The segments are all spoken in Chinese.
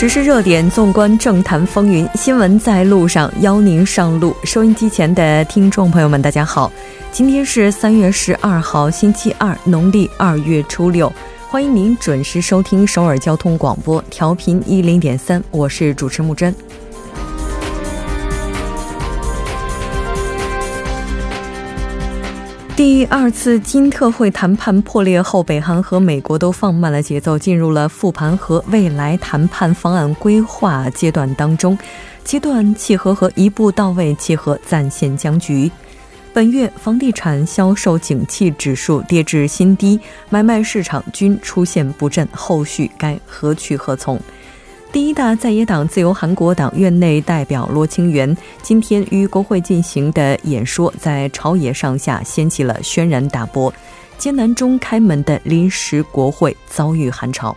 时事热点，纵观政坛风云，新闻在路上，邀您上路。收音机前的听众朋友们，大家好，今天是三月十二号，星期二，农历二月初六，欢迎您准时收听首尔交通广播，调频一零点三，我是主持木真。第二次金特会谈判破裂后，北韩和美国都放慢了节奏，进入了复盘和未来谈判方案规划阶段当中。阶段契合和一步到位契合暂现僵局。本月房地产销售景气指数跌至新低，买卖市场均出现不振，后续该何去何从？第一大在野党自由韩国党院内代表罗清源今天于国会进行的演说，在朝野上下掀起了轩然大波，艰难中开门的临时国会遭遇寒潮。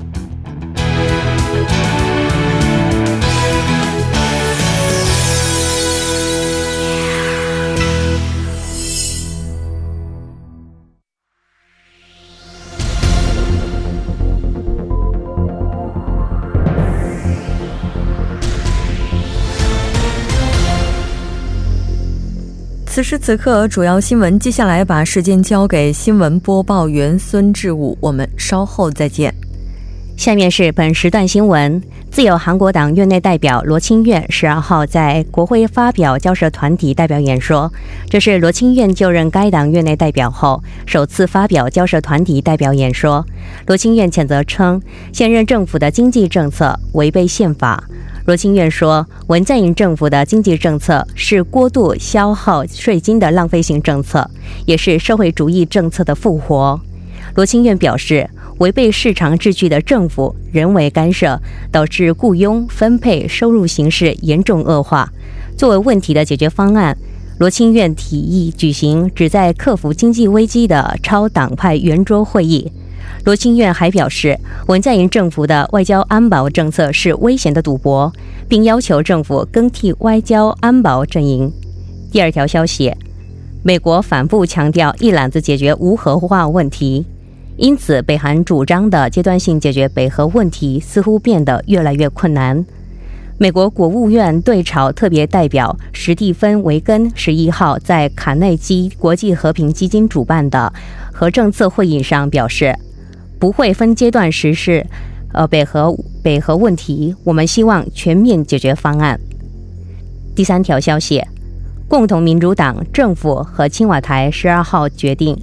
此时此刻，主要新闻。接下来把时间交给新闻播报员孙志武，我们稍后再见。下面是本时段新闻：自由韩国党院内代表罗清苑十二号在国会发表交涉团体代表演说，这是罗清苑就任该党院内代表后首次发表交涉团体代表演说。罗清苑谴责称，现任政府的经济政策违背宪法。罗清苑说，文在寅政府的经济政策是过度消耗税金的浪费性政策，也是社会主义政策的复活。罗清苑表示，违背市场秩序的政府人为干涉，导致雇佣分配收入形势严重恶化。作为问题的解决方案，罗清苑提议举行旨在克服经济危机的超党派圆桌会议。罗清苑还表示，文在寅政府的外交安保政策是危险的赌博，并要求政府更替外交安保阵营。第二条消息，美国反复强调一揽子解决无核化问题，因此北韩主张的阶段性解决北核问题似乎变得越来越困难。美国国务院对朝特别代表史蒂芬·维根十一号在卡内基国际和平基金主办的核政策会议上表示。不会分阶段实施，呃，北核北核问题，我们希望全面解决方案。第三条消息，共同民主党政府和青瓦台十二号决定，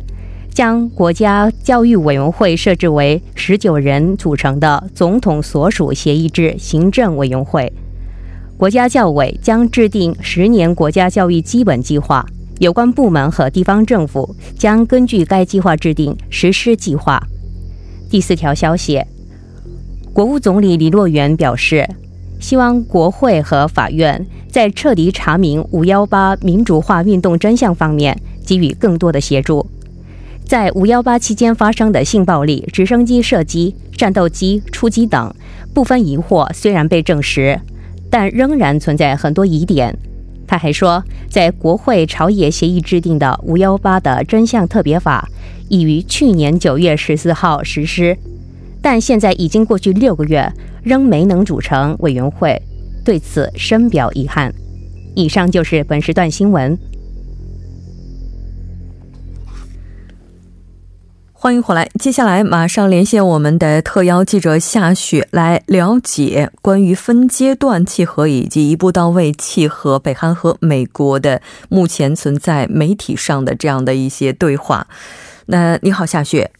将国家教育委员会设置为十九人组成的总统所属协议制行政委员会，国家教委将制定十年国家教育基本计划，有关部门和地方政府将根据该计划制定实施计划。第四条消息，国务总理李洛元表示，希望国会和法院在彻底查明“五幺八”民主化运动真相方面给予更多的协助。在“五幺八”期间发生的性暴力、直升机射击、战斗机出击等部分疑惑虽然被证实，但仍然存在很多疑点。他还说，在国会朝野协议制定的“五幺八”的真相特别法。已于去年九月十四号实施，但现在已经过去六个月，仍没能组成委员会，对此深表遗憾。以上就是本时段新闻。欢迎回来，接下来马上连线我们的特邀记者夏雪，来了解关于分阶段契合以及一步到位契合北韩和美国的目前存在媒体上的这样的一些对话。那你好，夏雪。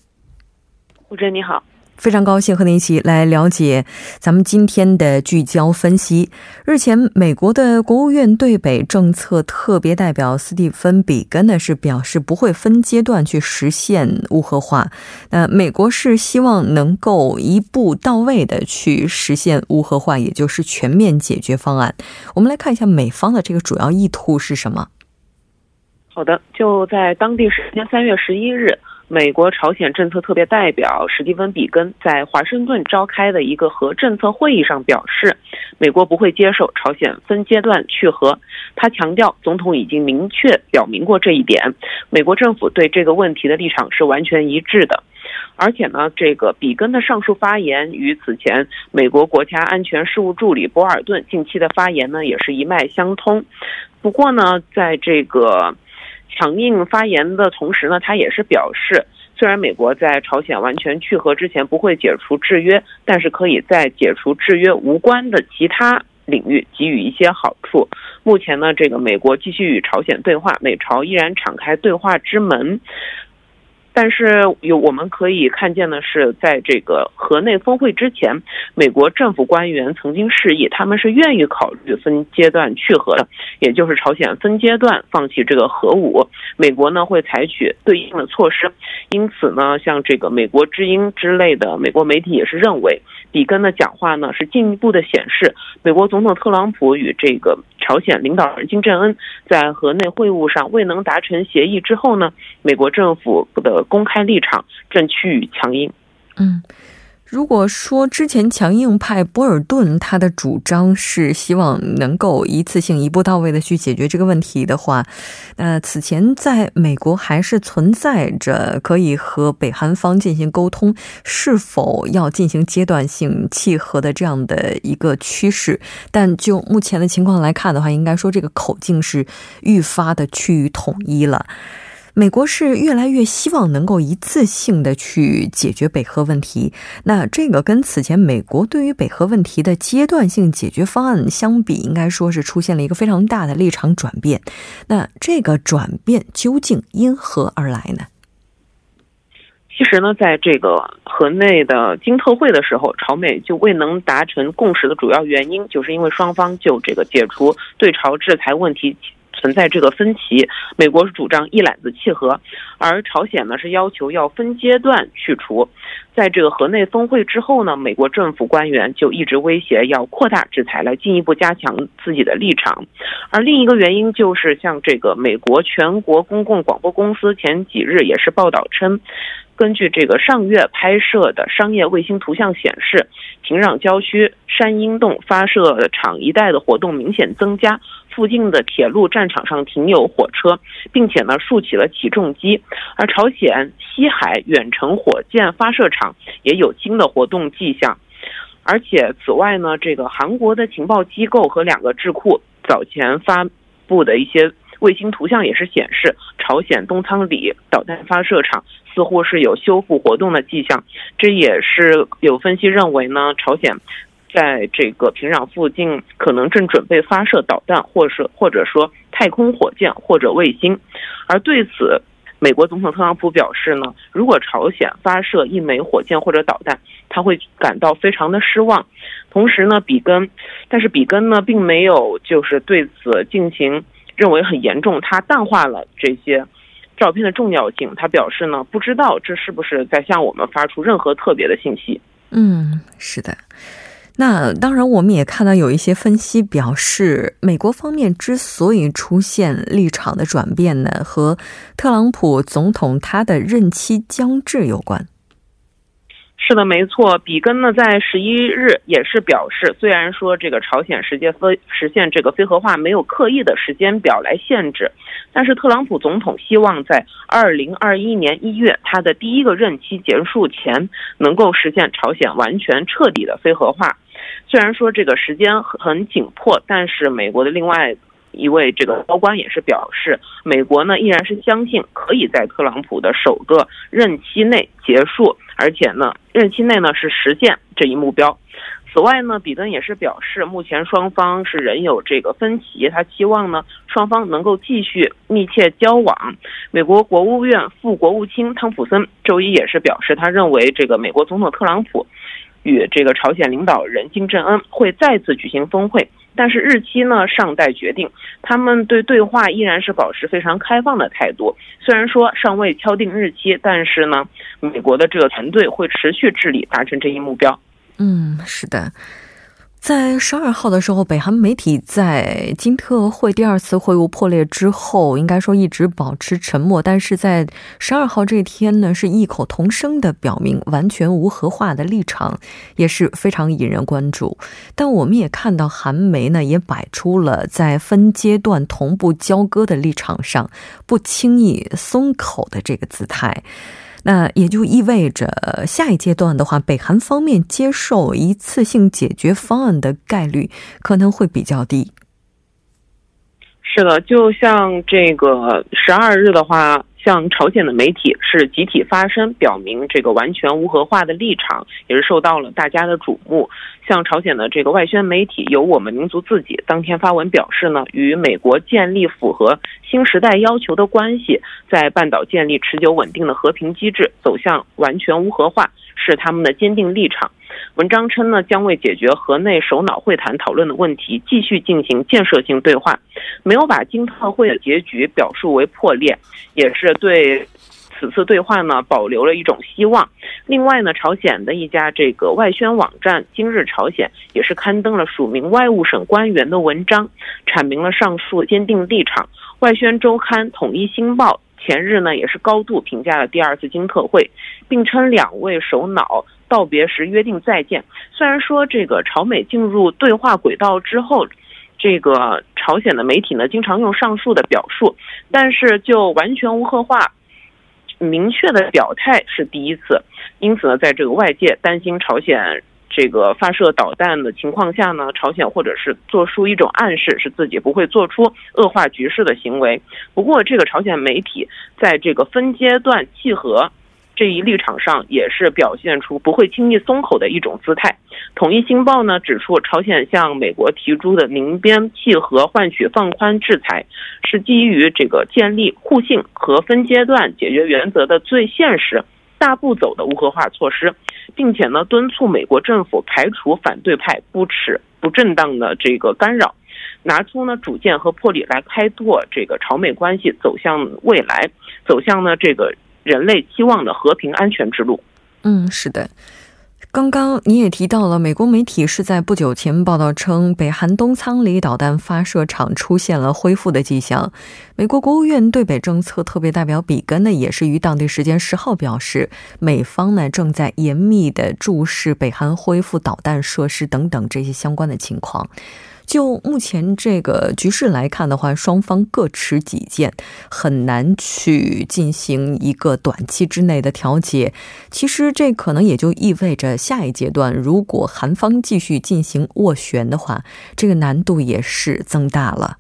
吴真你好，非常高兴和您一起来了解咱们今天的聚焦分析。日前，美国的国务院对北政策特别代表斯蒂芬·比根呢是表示不会分阶段去实现无核化。那美国是希望能够一步到位的去实现无核化，也就是全面解决方案。我们来看一下美方的这个主要意图是什么。好的，就在当地时间三月十一日。美国朝鲜政策特别代表史蒂芬·比根在华盛顿召开的一个核政策会议上表示，美国不会接受朝鲜分阶段去核。他强调，总统已经明确表明过这一点，美国政府对这个问题的立场是完全一致的。而且呢，这个比根的上述发言与此前美国国家安全事务助理博尔顿近期的发言呢，也是一脉相通。不过呢，在这个。强硬发言的同时呢，他也是表示，虽然美国在朝鲜完全去核之前不会解除制约，但是可以在解除制约无关的其他领域给予一些好处。目前呢，这个美国继续与朝鲜对话，美朝依然敞开对话之门。但是有我们可以看见的是，在这个河内峰会之前，美国政府官员曾经示意他们是愿意考虑分阶段去核的，也就是朝鲜分阶段放弃这个核武，美国呢会采取对应的措施。因此呢，像这个美国之音之类的美国媒体也是认为，比根的讲话呢是进一步的显示，美国总统特朗普与这个朝鲜领导人金正恩在河内会晤上未能达成协议之后呢，美国政府的。公开立场正趋于强硬。嗯，如果说之前强硬派博尔顿他的主张是希望能够一次性一步到位的去解决这个问题的话，那此前在美国还是存在着可以和北韩方进行沟通，是否要进行阶段性契合的这样的一个趋势。但就目前的情况来看的话，应该说这个口径是愈发的趋于统一了。美国是越来越希望能够一次性的去解决北核问题，那这个跟此前美国对于北核问题的阶段性解决方案相比，应该说是出现了一个非常大的立场转变。那这个转变究竟因何而来呢？其实呢，在这个河内的金特会的时候，朝美就未能达成共识的主要原因，就是因为双方就这个解除对朝制裁问题。存在这个分歧，美国是主张一揽子契合，而朝鲜呢是要求要分阶段去除。在这个河内峰会之后呢，美国政府官员就一直威胁要扩大制裁，来进一步加强自己的立场。而另一个原因就是，像这个美国全国公共广播公司前几日也是报道称。根据这个上月拍摄的商业卫星图像显示，平壤郊区山阴洞发射场一带的活动明显增加，附近的铁路战场上停有火车，并且呢竖起了起重机。而朝鲜西海远程火箭发射场也有新的活动迹象。而且此外呢，这个韩国的情报机构和两个智库早前发布的一些。卫星图像也是显示，朝鲜东仓里导弹发射场似乎是有修复活动的迹象。这也是有分析认为呢，朝鲜在这个平壤附近可能正准备发射导弹，或是或者说太空火箭或者卫星。而对此，美国总统特朗普表示呢，如果朝鲜发射一枚火箭或者导弹，他会感到非常的失望。同时呢，比根，但是比根呢，并没有就是对此进行。认为很严重，他淡化了这些照片的重要性。他表示呢，不知道这是不是在向我们发出任何特别的信息。嗯，是的。那当然，我们也看到有一些分析表示，美国方面之所以出现立场的转变呢，和特朗普总统他的任期将至有关。是的，没错。比根呢，在十一日也是表示，虽然说这个朝鲜实现非实现这个非核化没有刻意的时间表来限制，但是特朗普总统希望在二零二一年一月他的第一个任期结束前，能够实现朝鲜完全彻底的非核化。虽然说这个时间很紧迫，但是美国的另外。一位这个高官也是表示，美国呢依然是相信可以在特朗普的首个任期内结束，而且呢任期内呢是实现这一目标。此外呢，比登也是表示，目前双方是仍有这个分歧，他期望呢双方能够继续密切交往。美国国务院副国务卿汤普森周一也是表示，他认为这个美国总统特朗普与这个朝鲜领导人金正恩会再次举行峰会。但是日期呢尚待决定，他们对对话依然是保持非常开放的态度。虽然说尚未敲定日期，但是呢，美国的这个团队会持续致力达成这一目标。嗯，是的。在十二号的时候，北韩媒体在金特会第二次会晤破裂之后，应该说一直保持沉默。但是在十二号这天呢，是异口同声的表明完全无核化的立场，也是非常引人关注。但我们也看到韩媒呢，也摆出了在分阶段同步交割的立场上不轻易松口的这个姿态。那也就意味着，下一阶段的话，北韩方面接受一次性解决方案的概率可能会比较低。是的，就像这个十二日的话。像朝鲜的媒体是集体发声，表明这个完全无核化的立场，也是受到了大家的瞩目。像朝鲜的这个外宣媒体由我们民族自己当天发文表示呢，与美国建立符合新时代要求的关系，在半岛建立持久稳定的和平机制，走向完全无核化是他们的坚定立场。文章称呢，将为解决河内首脑会谈讨论的问题，继续进行建设性对话，没有把金特会的结局表述为破裂，也是对此次对话呢保留了一种希望。另外呢，朝鲜的一家这个外宣网站《今日朝鲜》也是刊登了署名外务省官员的文章，阐明了上述坚定立场。外宣周刊《统一新报》前日呢也是高度评价了第二次金特会，并称两位首脑。道别时约定再见。虽然说这个朝美进入对话轨道之后，这个朝鲜的媒体呢经常用上述的表述，但是就完全无核化明确的表态是第一次。因此呢，在这个外界担心朝鲜这个发射导弹的情况下呢，朝鲜或者是做出一种暗示，是自己不会做出恶化局势的行为。不过，这个朝鲜媒体在这个分阶段契合。这一立场上也是表现出不会轻易松口的一种姿态。统一新报呢指出，朝鲜向美国提出的宁边契合换取放宽制裁，是基于这个建立互信和分阶段解决原则的最现实、大步走的无核化措施，并且呢敦促美国政府排除反对派不耻不正当的这个干扰，拿出呢主见和魄力来开拓这个朝美关系走向未来，走向呢这个。人类期望的和平安全之路。嗯，是的。刚刚你也提到了，美国媒体是在不久前报道称，北韩东仓里导弹发射场出现了恢复的迹象。美国国务院对北政策特别代表比根呢，也是于当地时间十号表示，美方呢正在严密的注视北韩恢复导弹设施等等这些相关的情况。就目前这个局势来看的话，双方各持己见，很难去进行一个短期之内的调解。其实这可能也就意味着下一阶段，如果韩方继续进行斡旋的话，这个难度也是增大了。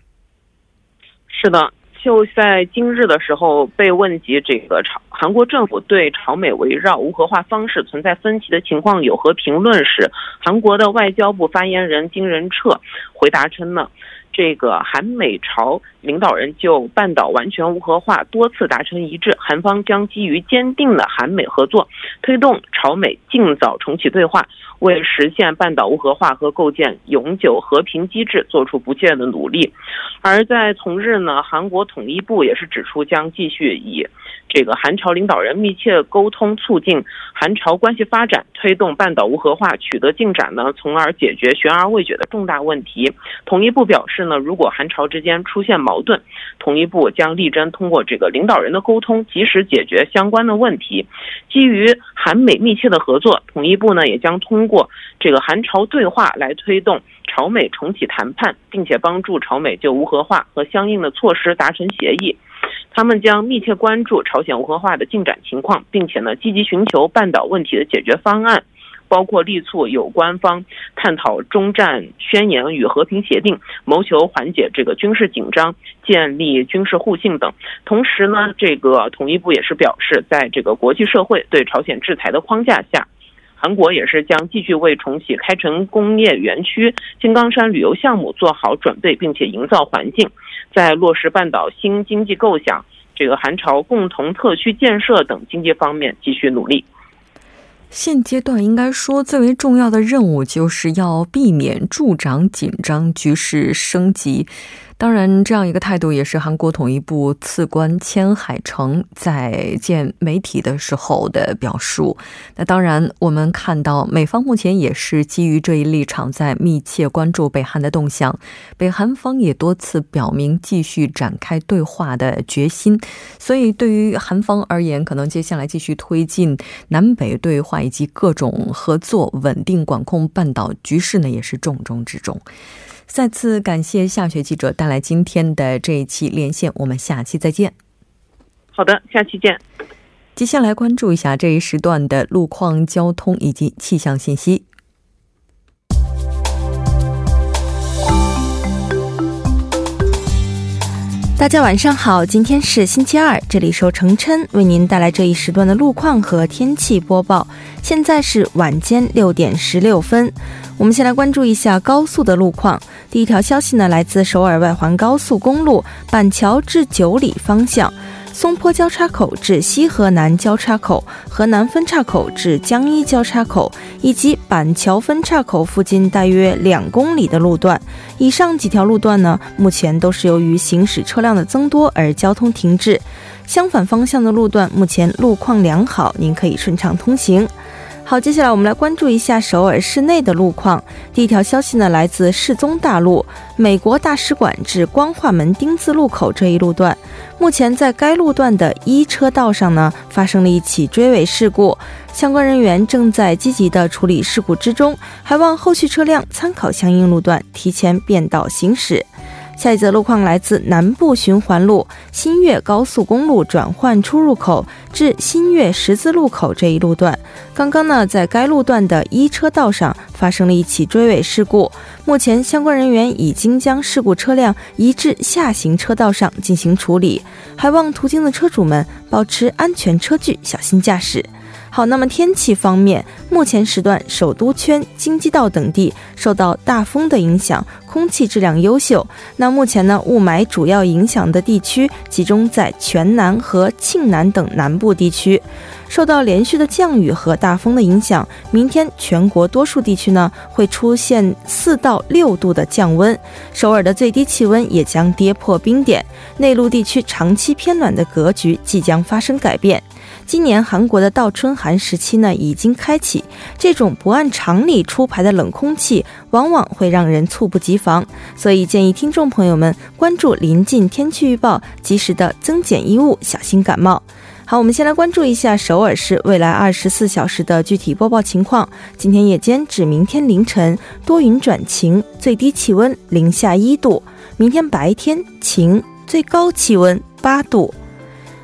是的。就在今日的时候，被问及这个朝韩国政府对朝美围绕无核化方式存在分歧的情况有何评论时，韩国的外交部发言人金仁彻回答称呢，这个韩美朝领导人就半岛完全无核化多次达成一致，韩方将基于坚定的韩美合作，推动朝美尽早重启对话。为实现半岛无核化和构建永久和平机制做出不懈的努力，而在同日呢，韩国统一部也是指出将继续以这个韩朝领导人密切沟通，促进韩朝关系发展，推动半岛无核化取得进展呢，从而解决悬而未决的重大问题。统一部表示呢，如果韩朝之间出现矛盾，统一部将力争通过这个领导人的沟通，及时解决相关的问题。基于韩美密切的合作，统一部呢也将通过这个韩朝对话来推动朝美重启谈判，并且帮助朝美就无核化和相应的措施达成协议。他们将密切关注朝鲜无核化的进展情况，并且呢积极寻求半岛问题的解决方案，包括力促有关方探讨中战宣言与和平协定，谋求缓解这个军事紧张，建立军事互信等。同时呢，这个统一部也是表示，在这个国际社会对朝鲜制裁的框架下。韩国也是将继续为重启开城工业园区、金刚山旅游项目做好准备，并且营造环境，在落实半岛新经济构想、这个韩朝共同特区建设等经济方面继续努力。现阶段应该说最为重要的任务就是要避免助长紧张局势升级。当然，这样一个态度也是韩国统一部次官千海成在见媒体的时候的表述。那当然，我们看到美方目前也是基于这一立场，在密切关注北韩的动向。北韩方也多次表明继续展开对话的决心。所以，对于韩方而言，可能接下来继续推进南北对话以及各种合作，稳定管控半岛局势呢，也是重中之重。再次感谢夏雪记者带来今天的这一期连线，我们下期再见。好的，下期见。接下来关注一下这一时段的路况、交通以及气象信息。大家晚上好，今天是星期二，这里是程琛为您带来这一时段的路况和天气播报。现在是晚间六点十六分，我们先来关注一下高速的路况。第一条消息呢，来自首尔外环高速公路板桥至九里方向。松坡交叉口至西河南交叉口、河南分叉口至江一交叉口，以及板桥分叉口附近大约两公里的路段，以上几条路段呢，目前都是由于行驶车辆的增多而交通停滞。相反方向的路段目前路况良好，您可以顺畅通行。好，接下来我们来关注一下首尔市内的路况。第一条消息呢，来自世宗大路美国大使馆至光化门丁字路口这一路段。目前在该路段的一车道上呢，发生了一起追尾事故，相关人员正在积极的处理事故之中，还望后续车辆参考相应路段，提前变道行驶。下一则路况来自南部循环路新月高速公路转换出入口至新月十字路口这一路段，刚刚呢，在该路段的一车道上发生了一起追尾事故，目前相关人员已经将事故车辆移至下行车道上进行处理，还望途经的车主们保持安全车距，小心驾驶。好，那么天气方面，目前时段首都圈、京畿道等地受到大风的影响，空气质量优秀。那目前呢，雾霾主要影响的地区集中在全南和庆南等南部地区。受到连续的降雨和大风的影响，明天全国多数地区呢会出现四到六度的降温，首尔的最低气温也将跌破冰点。内陆地区长期偏暖的格局即将发生改变。今年韩国的倒春寒时期呢已经开启，这种不按常理出牌的冷空气，往往会让人猝不及防，所以建议听众朋友们关注临近天气预报，及时的增减衣物，小心感冒。好，我们先来关注一下首尔市未来二十四小时的具体播报情况。今天夜间至明天凌晨多云转晴，最低气温零下一度；明天白天晴，最高气温八度。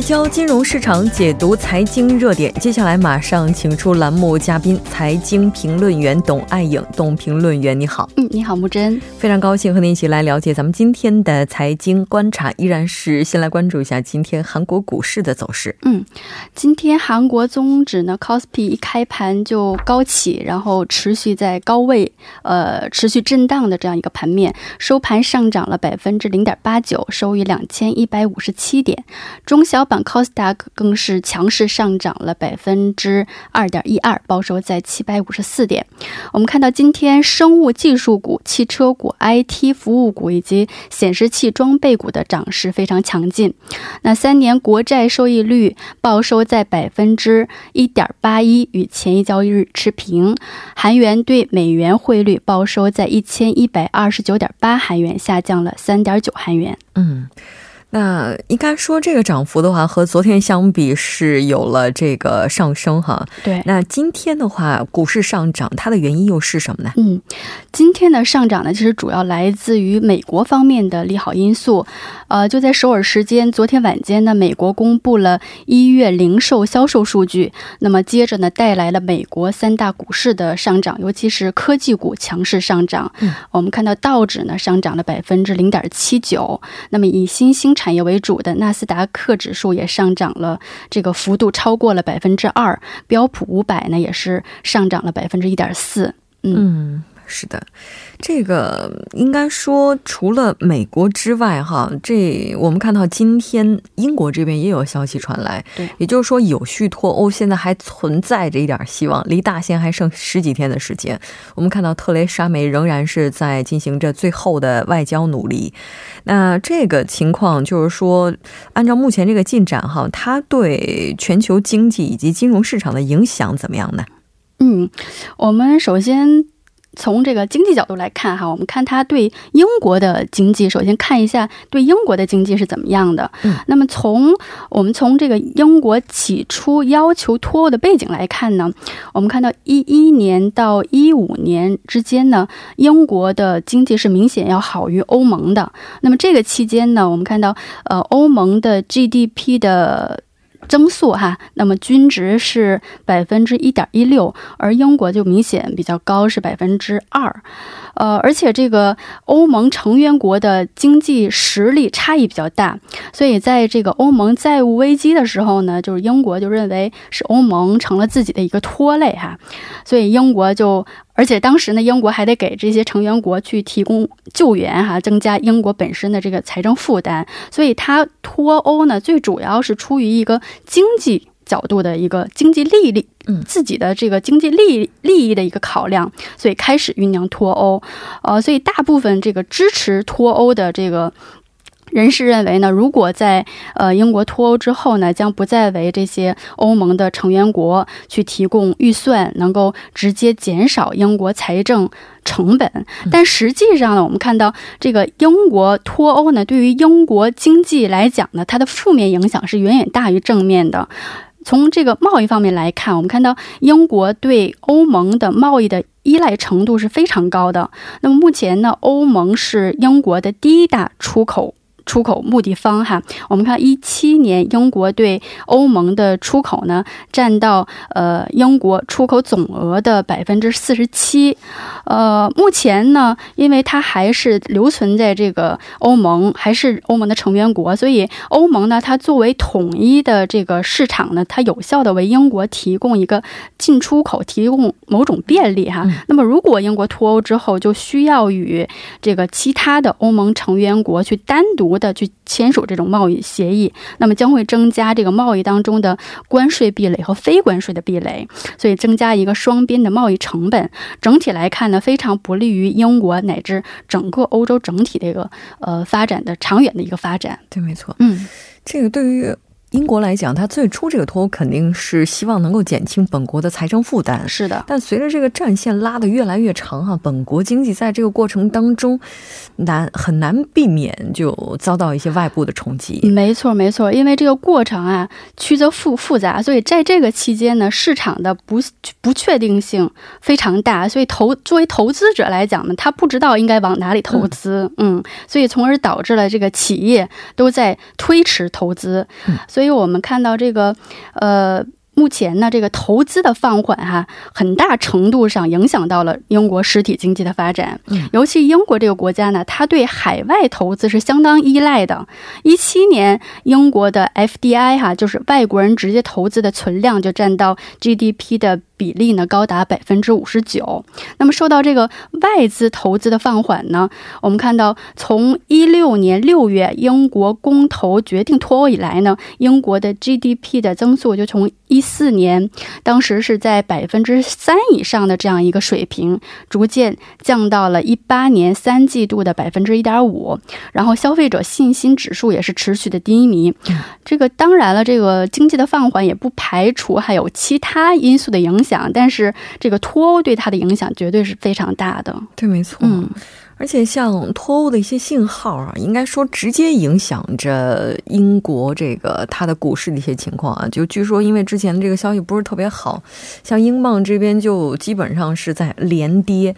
教金融市场解读财经热点，接下来马上请出栏目嘉宾，财经评论员董爱颖。董评论员，你好。嗯，你好，木真。非常高兴和您一起来了解咱们今天的财经观察。依然是先来关注一下今天韩国股市的走势。嗯，今天韩国综指呢 c o s p i 一开盘就高起，然后持续在高位，呃，持续震荡的这样一个盘面，收盘上涨了百分之零点八九，收于两千一百五十七点。中小板。c o s d a 更是强势上涨了百分之二点一二，报收在七百五十四点。我们看到今天生物技术股、汽车股、IT 服务股以及显示器装备股的涨势非常强劲。那三年国债收益率报收在百分之一点八一，与前一交易日持平。韩元对美元汇率报收在一千一百二十九点八韩元，下降了三点九韩元。嗯。那应该说这个涨幅的话，和昨天相比是有了这个上升哈。对，那今天的话，股市上涨，它的原因又是什么呢？嗯，今天的上涨呢，其实主要来自于美国方面的利好因素。呃，就在首尔时间昨天晚间呢，美国公布了一月零售销售数据，那么接着呢，带来了美国三大股市的上涨，尤其是科技股强势上涨。嗯，我们看到道指呢上涨了百分之零点七九，那么以新兴产业为主的纳斯达克指数也上涨了，这个幅度超过了百分之二。标普五百呢也是上涨了百分之一点四。嗯。是的，这个应该说，除了美国之外，哈，这我们看到今天英国这边也有消息传来，对，也就是说有序脱欧现在还存在着一点希望，离大限还剩十几天的时间。我们看到特蕾莎梅仍然是在进行着最后的外交努力。那这个情况就是说，按照目前这个进展，哈，它对全球经济以及金融市场的影响怎么样呢？嗯，我们首先。从这个经济角度来看，哈，我们看它对英国的经济，首先看一下对英国的经济是怎么样的。嗯，那么从我们从这个英国起初要求脱欧的背景来看呢，我们看到一一年到一五年之间呢，英国的经济是明显要好于欧盟的。那么这个期间呢，我们看到呃，欧盟的 GDP 的。增速哈，那么均值是百分之一点一六，而英国就明显比较高，是百分之二。呃，而且这个欧盟成员国的经济实力差异比较大，所以在这个欧盟债务危机的时候呢，就是英国就认为是欧盟成了自己的一个拖累哈，所以英国就。而且当时呢，英国还得给这些成员国去提供救援，哈，增加英国本身的这个财政负担。所以它脱欧呢，最主要是出于一个经济角度的一个经济利益，嗯，自己的这个经济利利益的一个考量，所以开始酝酿脱欧。呃，所以大部分这个支持脱欧的这个。人士认为呢，如果在呃英国脱欧之后呢，将不再为这些欧盟的成员国去提供预算，能够直接减少英国财政成本。但实际上呢，我们看到这个英国脱欧呢，对于英国经济来讲呢，它的负面影响是远远大于正面的。从这个贸易方面来看，我们看到英国对欧盟的贸易的依赖程度是非常高的。那么目前呢，欧盟是英国的第一大出口。出口目的方哈，我们看一七年英国对欧盟的出口呢，占到呃英国出口总额的百分之四十七。呃，目前呢，因为它还是留存在这个欧盟，还是欧盟的成员国，所以欧盟呢，它作为统一的这个市场呢，它有效的为英国提供一个进出口提供某种便利哈。那么，如果英国脱欧之后，就需要与这个其他的欧盟成员国去单独。的去签署这种贸易协议，那么将会增加这个贸易当中的关税壁垒和非关税的壁垒，所以增加一个双边的贸易成本。整体来看呢，非常不利于英国乃至整个欧洲整体的一个呃发展的长远的一个发展。对，没错。嗯，这个对于。英国来讲，它最初这个脱欧肯定是希望能够减轻本国的财政负担。是的，但随着这个战线拉得越来越长，哈，本国经济在这个过程当中难很难避免就遭到一些外部的冲击。没错，没错，因为这个过程啊曲折复复杂，所以在这个期间呢，市场的不不确定性非常大，所以投作为投资者来讲呢，他不知道应该往哪里投资，嗯，所以从而导致了这个企业都在推迟投资，所以。所以我们看到这个，呃。目前呢，这个投资的放缓哈，很大程度上影响到了英国实体经济的发展。嗯，尤其英国这个国家呢，它对海外投资是相当依赖的。一七年，英国的 FDI 哈，就是外国人直接投资的存量就占到 GDP 的比例呢，高达百分之五十九。那么受到这个外资投资的放缓呢，我们看到从一六年六月英国公投决定脱欧以来呢，英国的 GDP 的增速就从一四年，当时是在百分之三以上的这样一个水平，逐渐降到了一八年三季度的百分之一点五。然后消费者信心指数也是持续的低迷。这个当然了，这个经济的放缓也不排除还有其他因素的影响，但是这个脱欧对它的影响绝对是非常大的。对，没错。嗯。而且像脱欧的一些信号啊，应该说直接影响着英国这个它的股市的一些情况啊。就据说因为之前的这个消息不是特别好，像英镑这边就基本上是在连跌。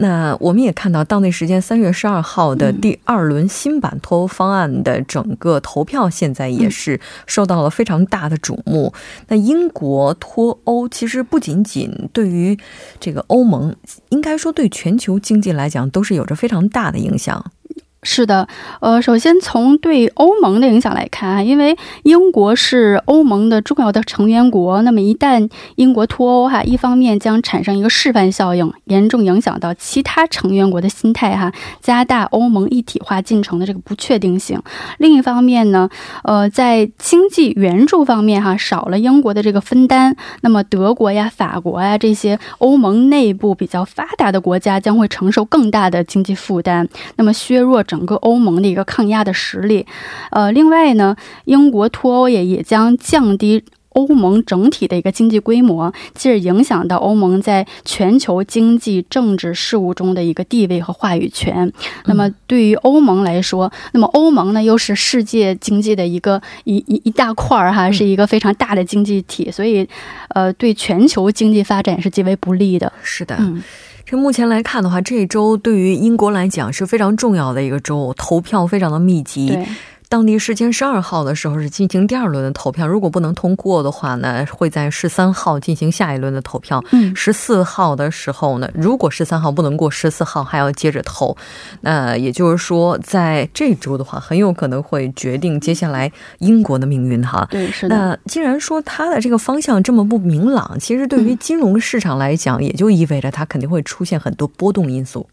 那我们也看到，当地时间三月十二号的第二轮新版脱欧方案的整个投票，现在也是受到了非常大的瞩目。那英国脱欧其实不仅仅对于这个欧盟，应该说对全球经济来讲都是有着非常大的影响。是的，呃，首先从对欧盟的影响来看啊，因为英国是欧盟的重要的成员国，那么一旦英国脱欧哈，一方面将产生一个示范效应，严重影响到其他成员国的心态哈，加大欧盟一体化进程的这个不确定性；另一方面呢，呃，在经济援助方面哈，少了英国的这个分担，那么德国呀、法国呀这些欧盟内部比较发达的国家将会承受更大的经济负担，那么削弱。整个欧盟的一个抗压的实力，呃，另外呢，英国脱欧也也将降低欧盟整体的一个经济规模，进而影响到欧盟在全球经济政治事务中的一个地位和话语权。那么对于欧盟来说，那么欧盟呢又是世界经济的一个一一一大块儿哈，是一个非常大的经济体，所以呃，对全球经济发展是极为不利的。是的。这目前来看的话，这一周对于英国来讲是非常重要的一个周，投票非常的密集。当地时间十二号的时候是进行第二轮的投票，如果不能通过的话呢，会在十三号进行下一轮的投票。嗯，十四号的时候呢，如果十三号不能过，十四号还要接着投。那也就是说，在这周的话，很有可能会决定接下来英国的命运哈。对，是的。那既然说它的这个方向这么不明朗，其实对于金融市场来讲，也就意味着它肯定会出现很多波动因素。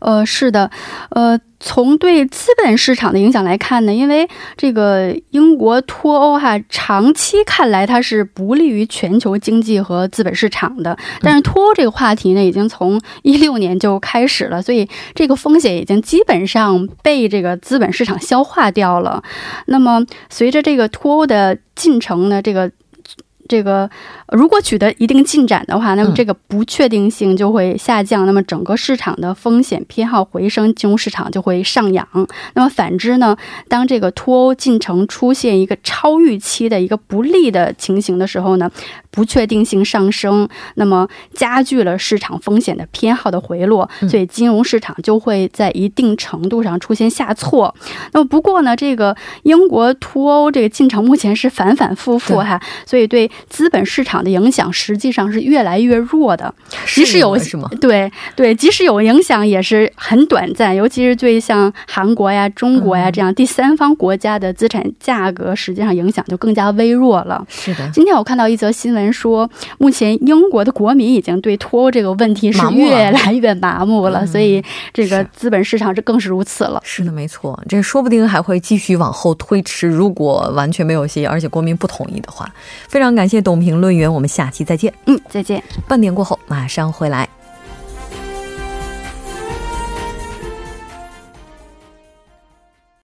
呃，是的，呃，从对资本市场的影响来看呢，因为这个英国脱欧哈，长期看来它是不利于全球经济和资本市场的。但是脱欧这个话题呢，已经从一六年就开始了，所以这个风险已经基本上被这个资本市场消化掉了。那么随着这个脱欧的进程呢，这个。这个如果取得一定进展的话，那么这个不确定性就会下降，那么整个市场的风险偏好回升，金融市场就会上扬。那么反之呢，当这个脱欧进程出现一个超预期的一个不利的情形的时候呢，不确定性上升，那么加剧了市场风险的偏好的回落，所以金融市场就会在一定程度上出现下挫。那么不过呢，这个英国脱欧这个进程目前是反反复复哈，所以对。资本市场的影响实际上是越来越弱的，即使有什么？对对，即使有影响也是很短暂，尤其是对像韩国呀、中国呀这样第三方国家的资产价格，实际上影响就更加微弱了。是的，今天我看到一则新闻说，目前英国的国民已经对脱欧这个问题是越来越麻木了，所以这个资本市场这更是如此了。是的，没错，这说不定还会继续往后推迟，如果完全没有协议，而且国民不同意的话，非常感。感谢董评论员，我们下期再见。嗯，再见。半点过后马上回来。